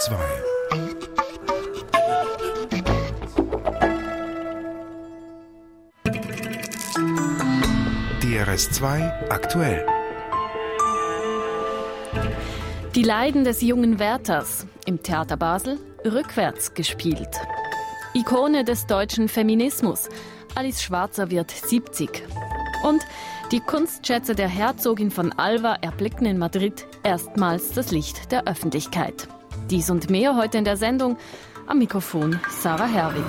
2 DRS2 aktuell Die Leiden des jungen Werthers im Theater Basel rückwärts gespielt. Ikone des deutschen Feminismus. Alice Schwarzer wird 70. Und die Kunstschätze der Herzogin von Alva erblicken in Madrid erstmals das Licht der Öffentlichkeit. Dies und mehr heute in der Sendung. Am Mikrofon Sarah Herwig.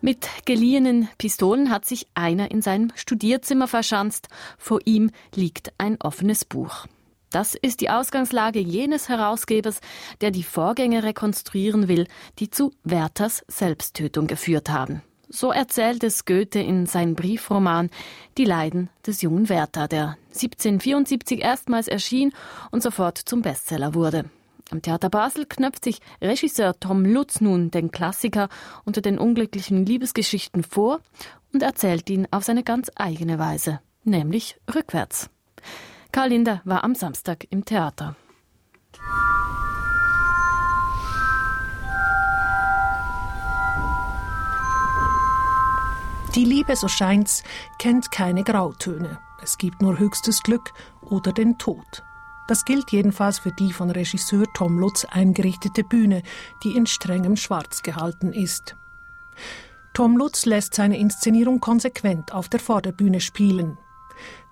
Mit geliehenen Pistolen hat sich einer in seinem Studierzimmer verschanzt. Vor ihm liegt ein offenes Buch. Das ist die Ausgangslage jenes Herausgebers, der die Vorgänge rekonstruieren will, die zu Werthers Selbsttötung geführt haben. So erzählt es Goethe in seinem Briefroman Die Leiden des jungen Werther, der 1774 erstmals erschien und sofort zum Bestseller wurde. Am Theater Basel knöpft sich Regisseur Tom Lutz nun den Klassiker unter den unglücklichen Liebesgeschichten vor und erzählt ihn auf seine ganz eigene Weise, nämlich rückwärts. Karl Linder war am Samstag im Theater. Die Liebe, so scheint's, kennt keine Grautöne. Es gibt nur höchstes Glück oder den Tod. Das gilt jedenfalls für die von Regisseur Tom Lutz eingerichtete Bühne, die in strengem Schwarz gehalten ist. Tom Lutz lässt seine Inszenierung konsequent auf der Vorderbühne spielen.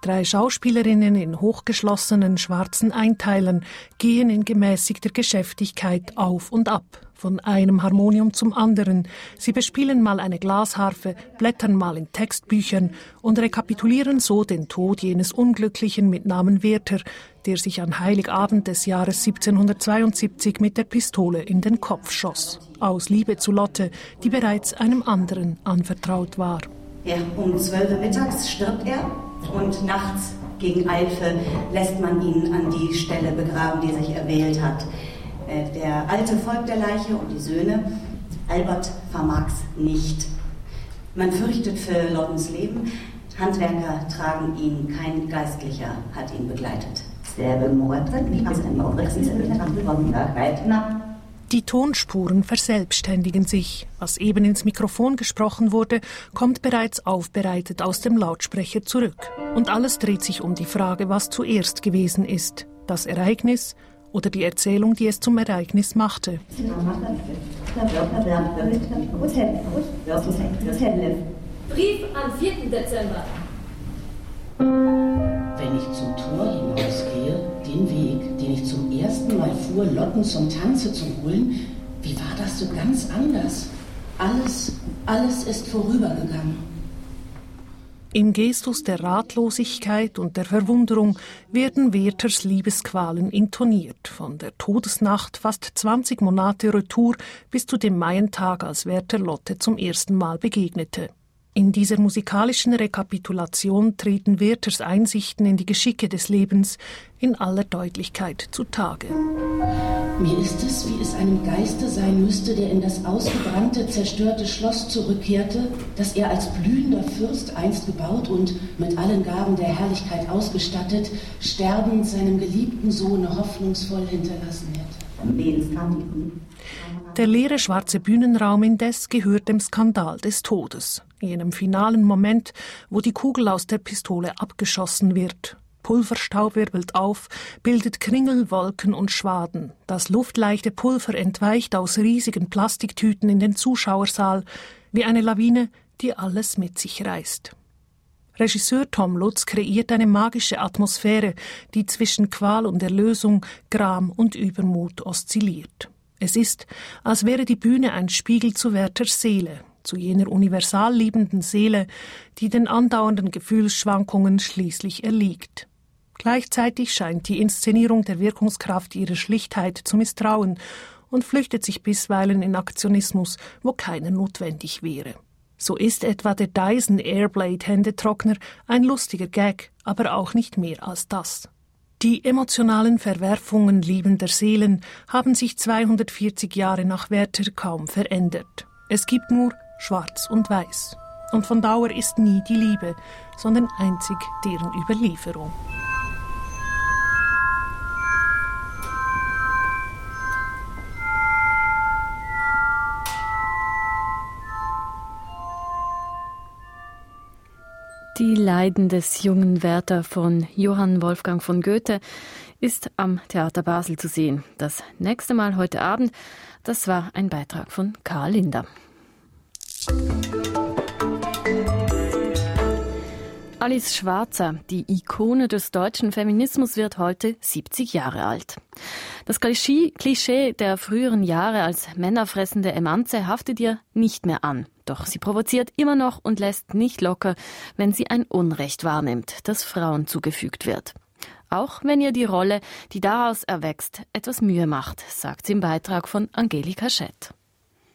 Drei Schauspielerinnen in hochgeschlossenen schwarzen Einteilern gehen in gemäßigter Geschäftigkeit auf und ab, von einem Harmonium zum anderen. Sie bespielen mal eine Glasharfe, blättern mal in Textbüchern und rekapitulieren so den Tod jenes Unglücklichen mit Namen Werther, der sich an Heiligabend des Jahres 1772 mit der Pistole in den Kopf schoss, aus Liebe zu Lotte, die bereits einem anderen anvertraut war. Ja, um 12 Uhr mittags stirbt er und nachts gegen Eilfe lässt man ihn an die Stelle begraben, die sich erwählt hat. Äh, der Alte folgt der Leiche und die Söhne. Albert vermag's nicht. Man fürchtet für Lottens Leben. Handwerker tragen ihn, kein Geistlicher hat ihn begleitet. Die Tonspuren verselbstständigen sich. Was eben ins Mikrofon gesprochen wurde, kommt bereits aufbereitet aus dem Lautsprecher zurück. Und alles dreht sich um die Frage, was zuerst gewesen ist. Das Ereignis oder die Erzählung, die es zum Ereignis machte. Brief am 4. Dezember. Wenn ich zum Tor hinausgehe, den Weg, den ich zum ersten Mal fuhr, Lotten zum Tanze zu holen, wie war das so ganz anders? Alles, alles ist vorübergegangen. Im Gestus der Ratlosigkeit und der Verwunderung werden Werthers Liebesqualen intoniert, von der Todesnacht fast 20 Monate Retour bis zu dem Maientag, als Werther Lotte zum ersten Mal begegnete. In dieser musikalischen Rekapitulation treten Werthers Einsichten in die Geschicke des Lebens in aller Deutlichkeit zutage. Mir ist es, wie es einem Geiste sein müsste, der in das ausgebrannte, zerstörte Schloss zurückkehrte, das er als blühender Fürst einst gebaut und mit allen Gaben der Herrlichkeit ausgestattet, sterbend seinem geliebten Sohne hoffnungsvoll hinterlassen hätte. Der leere schwarze Bühnenraum indes gehört dem Skandal des Todes, jenem finalen Moment, wo die Kugel aus der Pistole abgeschossen wird. Pulverstaub wirbelt auf, bildet Kringel, Wolken und Schwaden. Das luftleichte Pulver entweicht aus riesigen Plastiktüten in den Zuschauersaal, wie eine Lawine, die alles mit sich reißt. Regisseur Tom Lutz kreiert eine magische Atmosphäre, die zwischen Qual und Erlösung, Gram und Übermut oszilliert. Es ist, als wäre die Bühne ein Spiegel zu Werthers Seele, zu jener universal liebenden Seele, die den andauernden Gefühlsschwankungen schließlich erliegt. Gleichzeitig scheint die Inszenierung der Wirkungskraft ihrer Schlichtheit zu misstrauen und flüchtet sich bisweilen in Aktionismus, wo keiner notwendig wäre. So ist etwa der Dyson Airblade Händetrockner ein lustiger Gag, aber auch nicht mehr als das. Die emotionalen Verwerfungen liebender Seelen haben sich 240 Jahre nach Werther kaum verändert. Es gibt nur Schwarz und Weiß. Und von Dauer ist nie die Liebe, sondern einzig deren Überlieferung. Die Leiden des jungen Werther von Johann Wolfgang von Goethe ist am Theater Basel zu sehen. Das nächste Mal heute Abend, das war ein Beitrag von Karl Linder. Alice Schwarzer, die Ikone des deutschen Feminismus, wird heute 70 Jahre alt. Das Klischee der früheren Jahre als männerfressende Emanze haftet ihr nicht mehr an. Doch sie provoziert immer noch und lässt nicht locker, wenn sie ein Unrecht wahrnimmt, das Frauen zugefügt wird. Auch wenn ihr die Rolle, die daraus erwächst, etwas Mühe macht, sagt sie im Beitrag von Angelika Schett.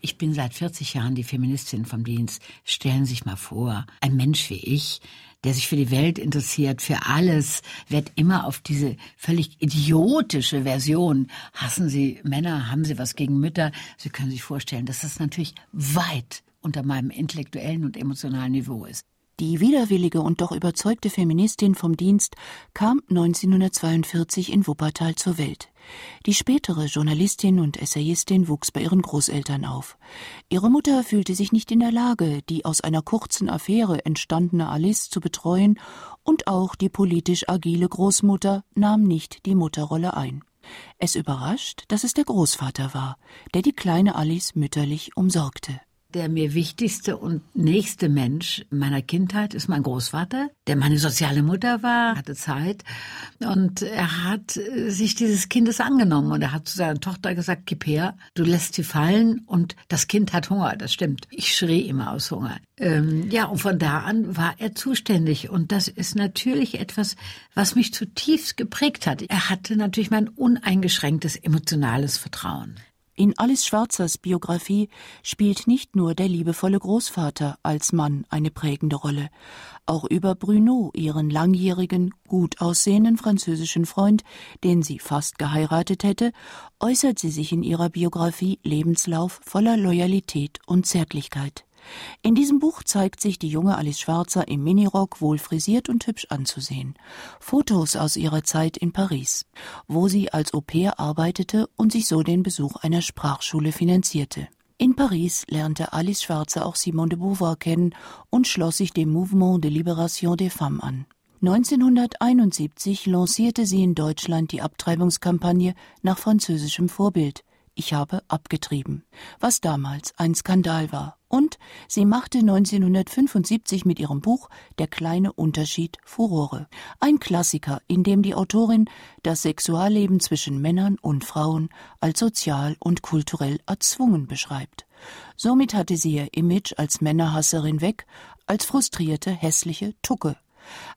Ich bin seit 40 Jahren die Feministin vom Dienst. Stellen Sie sich mal vor, ein Mensch wie ich, der sich für die Welt interessiert, für alles, wird immer auf diese völlig idiotische Version. Hassen Sie Männer? Haben Sie was gegen Mütter? Sie können sich vorstellen, dass das natürlich weit unter meinem intellektuellen und emotionalen Niveau ist. Die widerwillige und doch überzeugte Feministin vom Dienst kam 1942 in Wuppertal zur Welt. Die spätere Journalistin und Essayistin wuchs bei ihren Großeltern auf. Ihre Mutter fühlte sich nicht in der Lage, die aus einer kurzen Affäre entstandene Alice zu betreuen, und auch die politisch agile Großmutter nahm nicht die Mutterrolle ein. Es überrascht, dass es der Großvater war, der die kleine Alice mütterlich umsorgte. Der mir wichtigste und nächste Mensch meiner Kindheit ist mein Großvater, der meine soziale Mutter war, hatte Zeit und er hat äh, sich dieses Kindes angenommen und er hat zu seiner Tochter gesagt, gib her, du lässt sie fallen und das Kind hat Hunger, das stimmt. Ich schrie immer aus Hunger. Ähm, ja, und von da an war er zuständig und das ist natürlich etwas, was mich zutiefst geprägt hat. Er hatte natürlich mein uneingeschränktes emotionales Vertrauen. In Alice Schwarzers Biografie spielt nicht nur der liebevolle Großvater als Mann eine prägende Rolle. Auch über Bruno, ihren langjährigen, gut aussehenden französischen Freund, den sie fast geheiratet hätte, äußert sie sich in ihrer Biografie Lebenslauf voller Loyalität und Zärtlichkeit. In diesem Buch zeigt sich die junge Alice Schwarzer im Minirock wohl frisiert und hübsch anzusehen. Fotos aus ihrer Zeit in Paris, wo sie als Au-pair arbeitete und sich so den Besuch einer Sprachschule finanzierte. In Paris lernte Alice Schwarzer auch Simone de Beauvoir kennen und schloss sich dem Mouvement de Libération des Femmes an. 1971 lancierte sie in Deutschland die Abtreibungskampagne nach französischem Vorbild. Ich habe abgetrieben, was damals ein Skandal war. Und sie machte 1975 mit ihrem Buch Der kleine Unterschied Furore. Ein Klassiker, in dem die Autorin das Sexualleben zwischen Männern und Frauen als sozial und kulturell erzwungen beschreibt. Somit hatte sie ihr Image als Männerhasserin weg, als frustrierte, hässliche Tucke.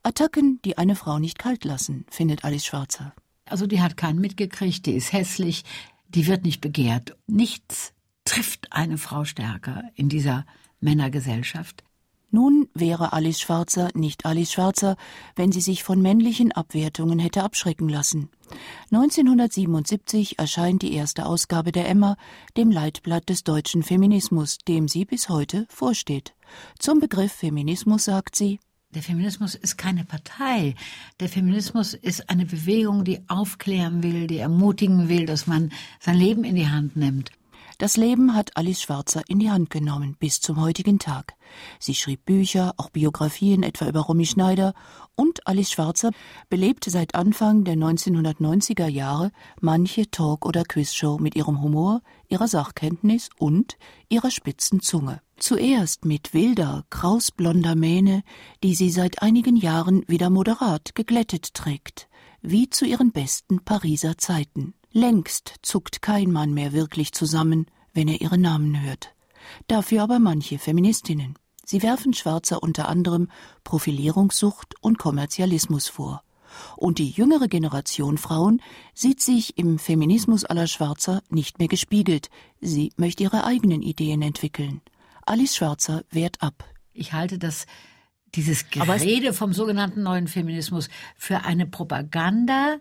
Attacken, die eine Frau nicht kalt lassen, findet Alice Schwarzer. Also die hat keinen mitgekriegt, die ist hässlich, die wird nicht begehrt. Nichts trifft eine Frau stärker in dieser Männergesellschaft. Nun wäre Alice Schwarzer nicht Alice Schwarzer, wenn sie sich von männlichen Abwertungen hätte abschrecken lassen. 1977 erscheint die erste Ausgabe der Emma, dem Leitblatt des deutschen Feminismus, dem sie bis heute vorsteht. Zum Begriff Feminismus sagt sie, der Feminismus ist keine Partei. Der Feminismus ist eine Bewegung, die aufklären will, die ermutigen will, dass man sein Leben in die Hand nimmt. Das Leben hat Alice Schwarzer in die Hand genommen bis zum heutigen Tag. Sie schrieb Bücher, auch Biografien etwa über Romy Schneider und Alice Schwarzer belebte seit Anfang der 1990er Jahre manche Talk- oder Quizshow mit ihrem Humor, ihrer Sachkenntnis und ihrer spitzen Zunge. Zuerst mit wilder, krausblonder Mähne, die sie seit einigen Jahren wieder moderat geglättet trägt, wie zu ihren besten Pariser Zeiten. Längst zuckt kein Mann mehr wirklich zusammen, wenn er ihre Namen hört. Dafür aber manche Feministinnen. Sie werfen Schwarzer unter anderem Profilierungssucht und Kommerzialismus vor. Und die jüngere Generation Frauen sieht sich im Feminismus aller Schwarzer nicht mehr gespiegelt. Sie möchte ihre eigenen Ideen entwickeln. Alice Schwarzer wehrt ab. Ich halte das dieses Gerede vom sogenannten neuen Feminismus für eine Propaganda,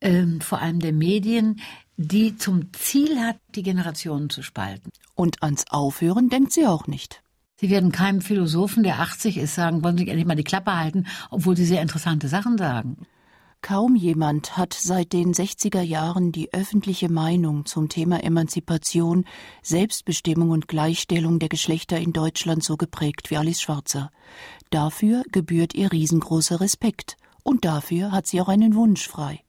ähm, vor allem der Medien, die zum Ziel hat, die Generationen zu spalten. Und ans Aufhören denkt sie auch nicht. Sie werden keinem Philosophen, der 80 ist, sagen, wollen Sie endlich mal die Klappe halten, obwohl Sie sehr interessante Sachen sagen. Kaum jemand hat seit den 60er Jahren die öffentliche Meinung zum Thema Emanzipation, Selbstbestimmung und Gleichstellung der Geschlechter in Deutschland so geprägt wie Alice Schwarzer. Dafür gebührt ihr riesengroßer Respekt. Und dafür hat sie auch einen Wunsch frei.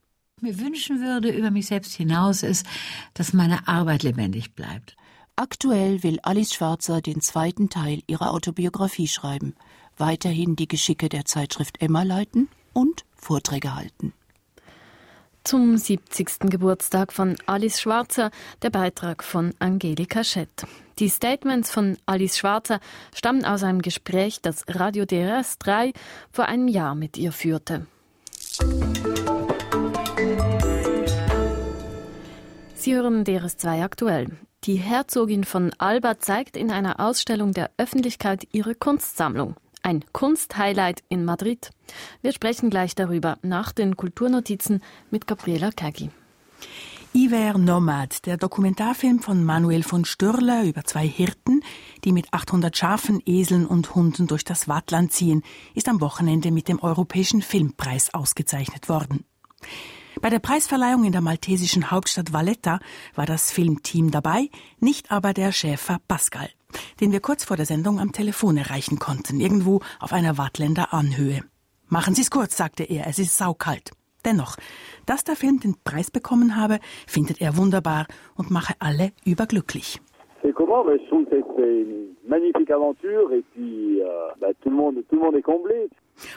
Mir wünschen würde über mich selbst hinaus ist, dass meine Arbeit lebendig bleibt. Aktuell will Alice Schwarzer den zweiten Teil ihrer Autobiografie schreiben, weiterhin die Geschicke der Zeitschrift Emma leiten und Vorträge halten. Zum 70. Geburtstag von Alice Schwarzer der Beitrag von Angelika Schett. Die Statements von Alice Schwarzer stammen aus einem Gespräch, das Radio DRS 3 vor einem Jahr mit ihr führte. Sie hören DRS 2 aktuell. Die Herzogin von Alba zeigt in einer Ausstellung der Öffentlichkeit ihre Kunstsammlung. Ein Kunsthighlight in Madrid. Wir sprechen gleich darüber nach den Kulturnotizen mit Gabriela Kagi. Iver Nomad, der Dokumentarfilm von Manuel von Stürler über zwei Hirten, die mit 800 Schafen, Eseln und Hunden durch das Wattland ziehen, ist am Wochenende mit dem Europäischen Filmpreis ausgezeichnet worden. Bei der Preisverleihung in der maltesischen Hauptstadt Valletta war das Filmteam dabei, nicht aber der Schäfer Pascal den wir kurz vor der Sendung am Telefon erreichen konnten, irgendwo auf einer Wattländer Anhöhe. Machen Sie es kurz, sagte er, es ist saukalt. Dennoch, dass der Film den Preis bekommen habe, findet er wunderbar und mache alle überglücklich. C'est comment Je trouve que c'est une magnifique aventure et puis euh, tout le monde est comblé.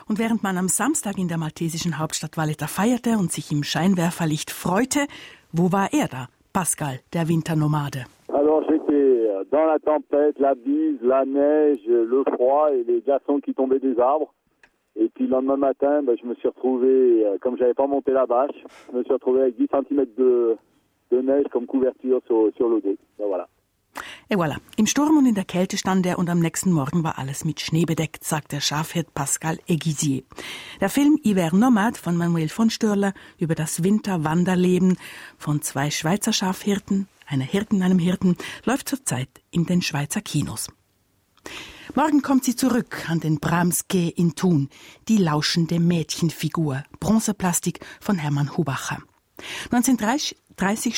Und während man am Samstag in der maltesischen Hauptstadt Valletta feierte und sich im Scheinwerferlicht freute, wo war er da? Pascal, der Winternomade. Alors j'étais dans la tempête, la bise, la neige, le froid et les glaçons qui des arbres. Et puis le lendemain matin, ben, je me suis retrouvé, euh, comme j'avais pas monté la bâche, je me suis retrouvé avec 10 cm de, de neige comme couverture sur, sur le voilà. Et voilà. Im Sturm und in der Kälte stand er und am nächsten Morgen war alles mit Schnee bedeckt, sagt der Schafhirt Pascal Eguisier. Der Film Hiver Nomad von Manuel von Störler über das Winterwanderleben von zwei Schweizer Schafhirten, einer Hirten, einem Hirten, läuft zurzeit in den Schweizer Kinos. Morgen kommt sie zurück an den Brahms-G in Thun, die lauschende Mädchenfigur, Bronzeplastik von Hermann Hubacher. 1930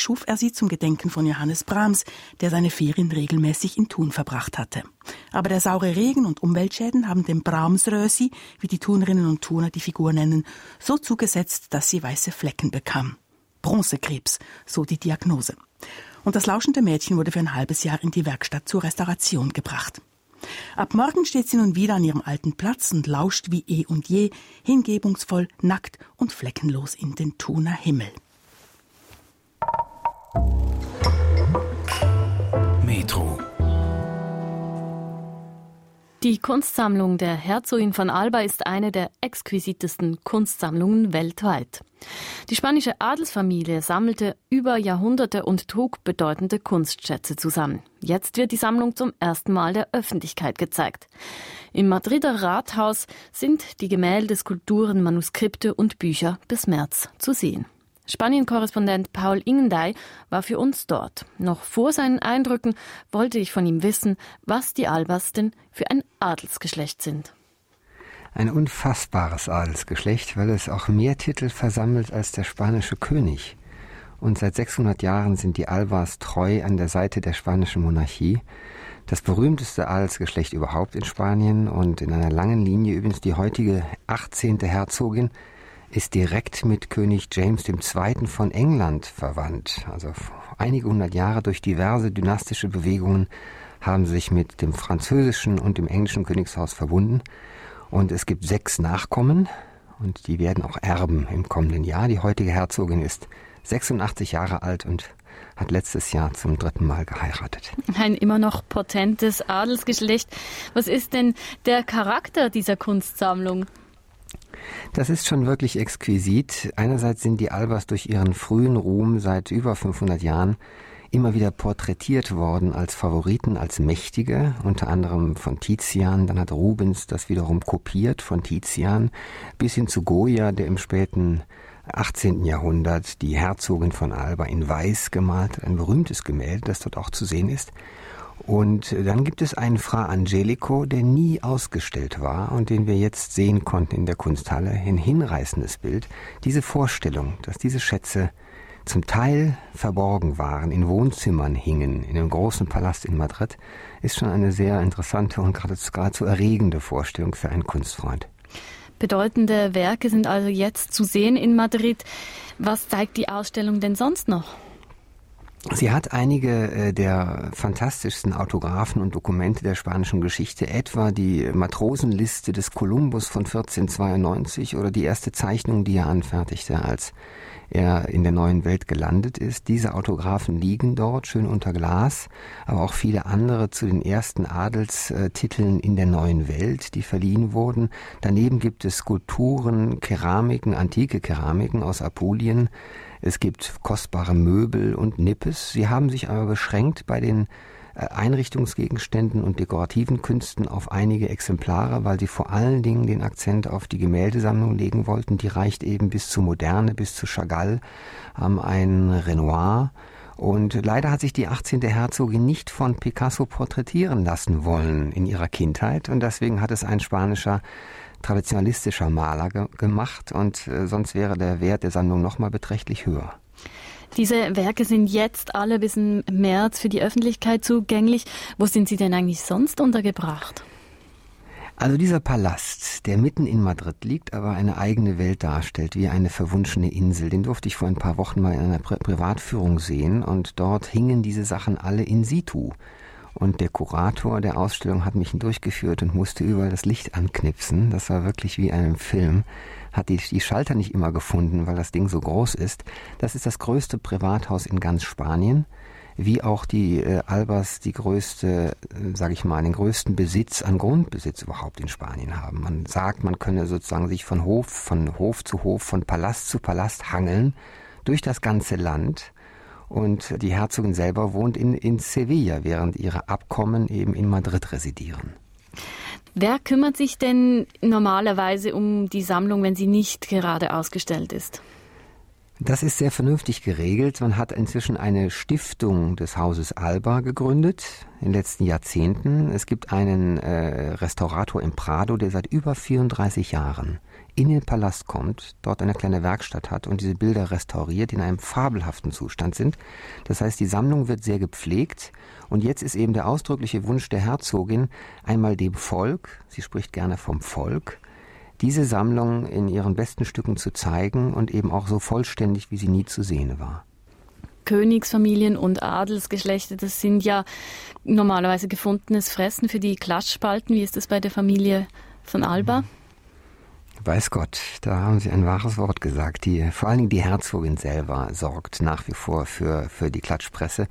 schuf er sie zum Gedenken von Johannes Brahms, der seine Ferien regelmäßig in Thun verbracht hatte. Aber der saure Regen und Umweltschäden haben dem Brahmsrösi, wie die Thunerinnen und Thuner die Figur nennen, so zugesetzt, dass sie weiße Flecken bekam. Bronzekrebs, so die Diagnose. Und das lauschende Mädchen wurde für ein halbes Jahr in die Werkstatt zur Restauration gebracht. Ab morgen steht sie nun wieder an ihrem alten Platz und lauscht wie eh und je, hingebungsvoll, nackt und fleckenlos in den Thuner Himmel. Metro. Die Kunstsammlung der Herzogin von Alba ist eine der exquisitesten Kunstsammlungen weltweit. Die spanische Adelsfamilie sammelte über Jahrhunderte und trug bedeutende Kunstschätze zusammen. Jetzt wird die Sammlung zum ersten Mal der Öffentlichkeit gezeigt. Im Madrider Rathaus sind die Gemälde, Skulpturen, Manuskripte und Bücher bis März zu sehen. Spanien-Korrespondent Paul Ingendey war für uns dort. Noch vor seinen Eindrücken wollte ich von ihm wissen, was die Albers denn für ein Adelsgeschlecht sind. Ein unfassbares Adelsgeschlecht, weil es auch mehr Titel versammelt als der spanische König. Und seit 600 Jahren sind die Albas treu an der Seite der spanischen Monarchie. Das berühmteste Adelsgeschlecht überhaupt in Spanien und in einer langen Linie übrigens die heutige 18. Herzogin, ist direkt mit König James II. von England verwandt. Also einige hundert Jahre durch diverse dynastische Bewegungen haben sich mit dem französischen und dem englischen Königshaus verbunden. Und es gibt sechs Nachkommen und die werden auch erben im kommenden Jahr. Die heutige Herzogin ist 86 Jahre alt und hat letztes Jahr zum dritten Mal geheiratet. Ein immer noch potentes Adelsgeschlecht. Was ist denn der Charakter dieser Kunstsammlung? Das ist schon wirklich exquisit. Einerseits sind die Albers durch ihren frühen Ruhm seit über 500 Jahren immer wieder porträtiert worden als Favoriten, als Mächtige, unter anderem von Tizian, dann hat Rubens das wiederum kopiert von Tizian, bis hin zu Goya, der im späten 18. Jahrhundert die Herzogin von Alba in Weiß gemalt, ein berühmtes Gemälde, das dort auch zu sehen ist. Und dann gibt es einen Fra Angelico, der nie ausgestellt war und den wir jetzt sehen konnten in der Kunsthalle. Ein hinreißendes Bild. Diese Vorstellung, dass diese Schätze zum Teil verborgen waren, in Wohnzimmern hingen, in einem großen Palast in Madrid, ist schon eine sehr interessante und geradezu erregende Vorstellung für einen Kunstfreund. Bedeutende Werke sind also jetzt zu sehen in Madrid. Was zeigt die Ausstellung denn sonst noch? Sie hat einige äh, der fantastischsten Autographen und Dokumente der spanischen Geschichte, etwa die Matrosenliste des Kolumbus von 1492 oder die erste Zeichnung, die er anfertigte, als er in der neuen Welt gelandet ist. Diese Autographen liegen dort schön unter Glas, aber auch viele andere zu den ersten Adelstiteln in der neuen Welt, die verliehen wurden. Daneben gibt es Skulpturen, Keramiken, antike Keramiken aus Apulien. Es gibt kostbare Möbel und Nippes. Sie haben sich aber beschränkt bei den äh, Einrichtungsgegenständen und dekorativen Künsten auf einige Exemplare, weil sie vor allen Dingen den Akzent auf die Gemäldesammlung legen wollten. Die reicht eben bis zu Moderne, bis zu Chagall, haben ein Renoir. Und leider hat sich die 18. Herzogin nicht von Picasso porträtieren lassen wollen in ihrer Kindheit. Und deswegen hat es ein spanischer traditionalistischer Maler ge gemacht. Und äh, sonst wäre der Wert der Sammlung nochmal beträchtlich höher. Diese Werke sind jetzt alle bis im März für die Öffentlichkeit zugänglich. Wo sind sie denn eigentlich sonst untergebracht? Also dieser Palast, der mitten in Madrid liegt, aber eine eigene Welt darstellt, wie eine verwunschene Insel, den durfte ich vor ein paar Wochen mal in einer Pri Privatführung sehen und dort hingen diese Sachen alle in situ. Und der Kurator der Ausstellung hat mich durchgeführt und musste überall das Licht anknipsen. Das war wirklich wie einem Film hat die, die Schalter nicht immer gefunden, weil das Ding so groß ist. Das ist das größte Privathaus in ganz Spanien wie auch die äh, Albers die größte, äh, sage ich mal, den größten Besitz an Grundbesitz überhaupt in Spanien haben. Man sagt, man könne sozusagen sich von Hof, von Hof zu Hof, von Palast zu Palast hangeln durch das ganze Land. Und die Herzogin selber wohnt in, in Sevilla, während ihre Abkommen eben in Madrid residieren. Wer kümmert sich denn normalerweise um die Sammlung, wenn sie nicht gerade ausgestellt ist? Das ist sehr vernünftig geregelt. Man hat inzwischen eine Stiftung des Hauses Alba gegründet in den letzten Jahrzehnten. Es gibt einen äh, Restaurator im Prado, der seit über 34 Jahren in den Palast kommt, dort eine kleine Werkstatt hat und diese Bilder restauriert, in einem fabelhaften Zustand sind. Das heißt, die Sammlung wird sehr gepflegt und jetzt ist eben der ausdrückliche Wunsch der Herzogin, einmal dem Volk, sie spricht gerne vom Volk, diese Sammlung in ihren besten Stücken zu zeigen und eben auch so vollständig, wie sie nie zu sehen war. Königsfamilien und Adelsgeschlechter, das sind ja normalerweise gefundenes Fressen für die Klatschspalten. Wie ist das bei der Familie von Alba? Mhm. Weiß Gott, da haben Sie ein wahres Wort gesagt. Die, vor allen Dingen die Herzogin selber sorgt nach wie vor für, für die Klatschpresse.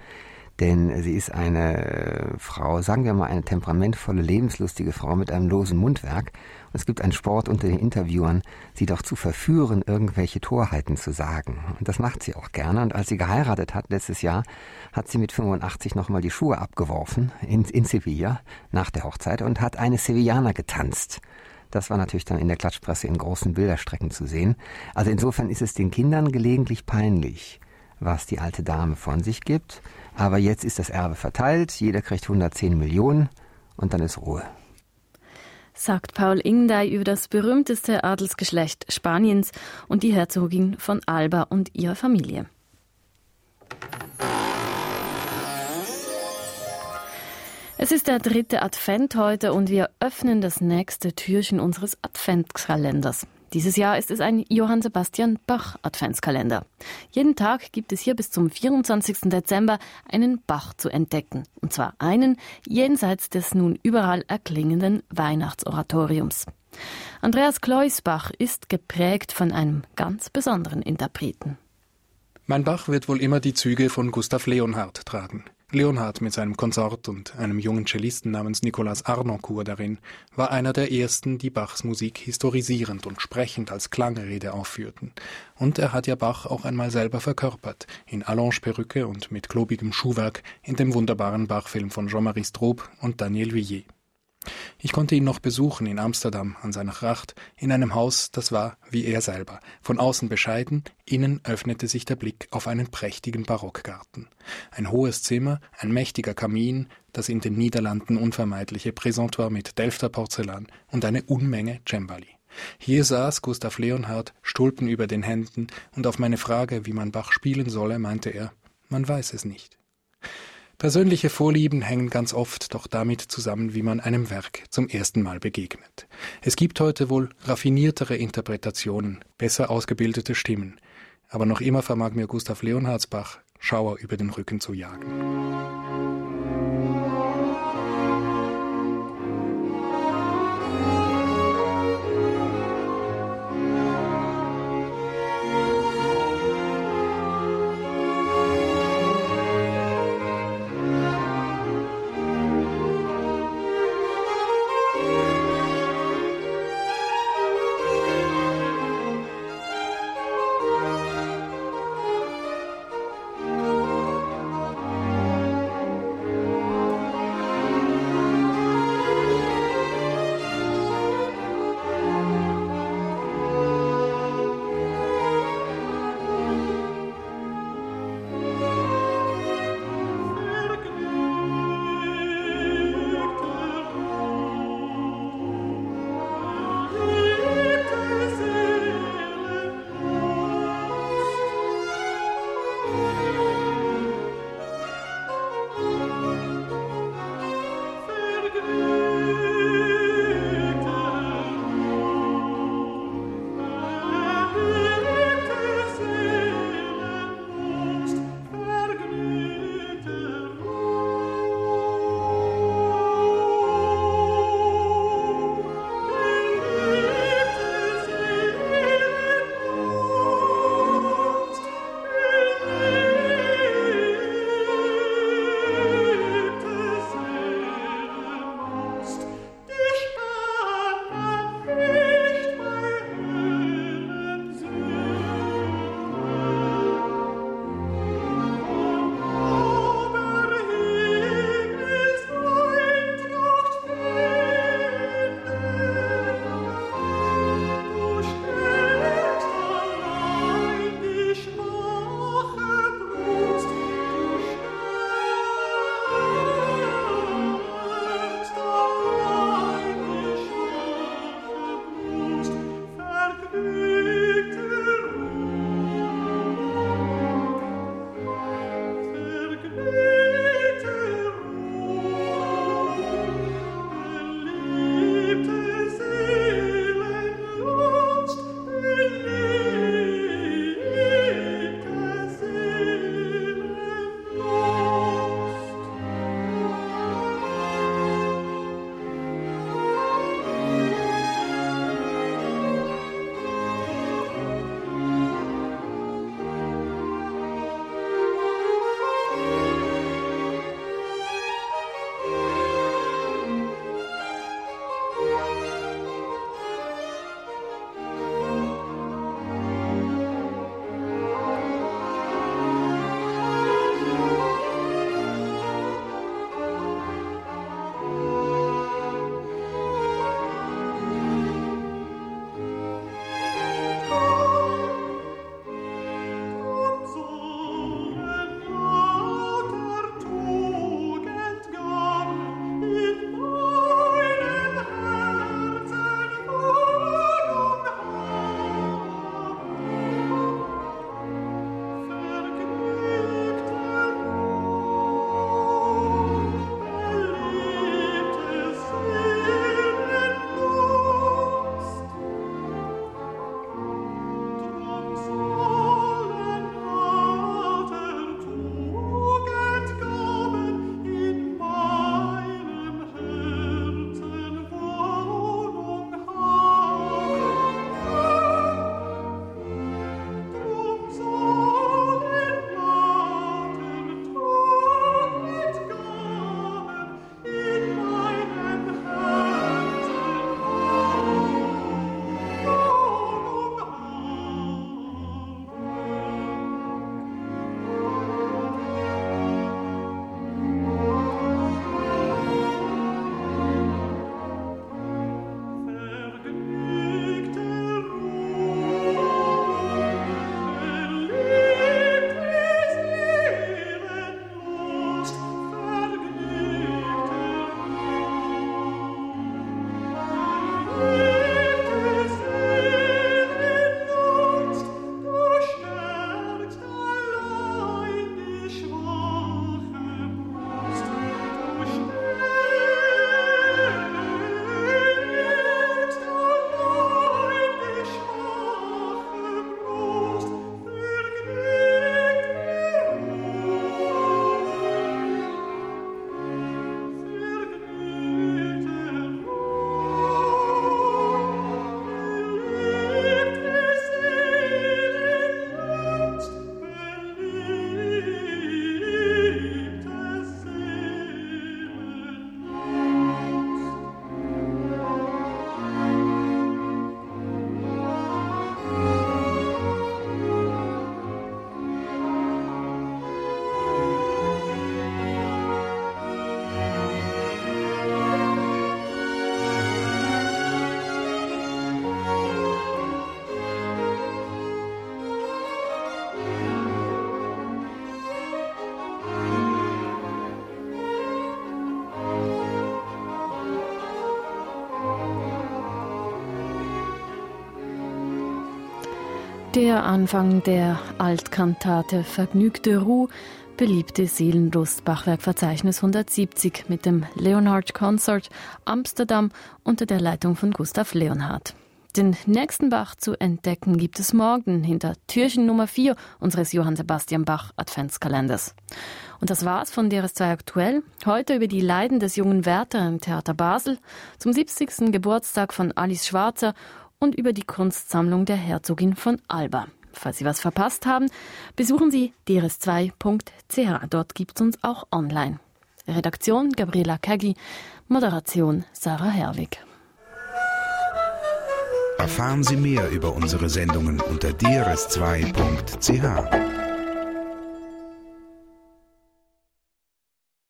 Denn sie ist eine äh, Frau, sagen wir mal, eine temperamentvolle, lebenslustige Frau mit einem losen Mundwerk. Und es gibt einen Sport unter den Interviewern, sie doch zu verführen, irgendwelche Torheiten zu sagen. Und das macht sie auch gerne. Und als sie geheiratet hat letztes Jahr, hat sie mit 85 nochmal die Schuhe abgeworfen in, in Sevilla nach der Hochzeit und hat eine Sevillana getanzt. Das war natürlich dann in der Klatschpresse in großen Bilderstrecken zu sehen. Also insofern ist es den Kindern gelegentlich peinlich, was die alte Dame von sich gibt. Aber jetzt ist das Erbe verteilt, jeder kriegt 110 Millionen und dann ist Ruhe. Sagt Paul Ingdey über das berühmteste Adelsgeschlecht Spaniens und die Herzogin von Alba und ihre Familie. Es ist der dritte Advent heute und wir öffnen das nächste Türchen unseres Adventskalenders. Dieses Jahr ist es ein Johann Sebastian Bach Adventskalender. Jeden Tag gibt es hier bis zum 24. Dezember einen Bach zu entdecken. Und zwar einen jenseits des nun überall erklingenden Weihnachtsoratoriums. Andreas Kleusbach ist geprägt von einem ganz besonderen Interpreten. Mein Bach wird wohl immer die Züge von Gustav Leonhardt tragen. Leonhard mit seinem Konsort und einem jungen Cellisten namens Nicolas Arnoncourt darin war einer der ersten, die Bachs Musik historisierend und sprechend als Klangrede aufführten. Und er hat ja Bach auch einmal selber verkörpert, in Allonge-Perücke und mit klobigem Schuhwerk in dem wunderbaren Bach-Film von Jean-Marie Straub und Daniel Villiers. Ich konnte ihn noch besuchen in Amsterdam an seiner Gracht, in einem Haus, das war wie er selber, von außen bescheiden, innen öffnete sich der Blick auf einen prächtigen Barockgarten. Ein hohes Zimmer, ein mächtiger Kamin, das in den Niederlanden unvermeidliche Präsentoir mit Delfter Porzellan und eine Unmenge Cembali. Hier saß Gustav Leonhard, Stulpen über den Händen, und auf meine Frage, wie man Bach spielen solle, meinte er, man weiß es nicht. Persönliche Vorlieben hängen ganz oft doch damit zusammen, wie man einem Werk zum ersten Mal begegnet. Es gibt heute wohl raffiniertere Interpretationen, besser ausgebildete Stimmen, aber noch immer vermag mir Gustav Leonhardsbach Schauer über den Rücken zu jagen. Der Anfang der Altkantate Vergnügte Ruhe, beliebte Seelenlust, Bachwerkverzeichnis 170 mit dem Leonhard Consort Amsterdam unter der Leitung von Gustav Leonhard. Den nächsten Bach zu entdecken gibt es morgen hinter Türchen Nummer 4 unseres Johann Sebastian Bach Adventskalenders. Und das war's von DRS2 aktuell. Heute über die Leiden des jungen Werther im Theater Basel, zum 70. Geburtstag von Alice Schwarzer und über die Kunstsammlung der Herzogin von Alba. Falls Sie was verpasst haben, besuchen Sie drs2.ch. Dort gibt's uns auch online. Redaktion Gabriela Kaggi, Moderation Sarah Herwig. Erfahren Sie mehr über unsere Sendungen unter drs2.ch.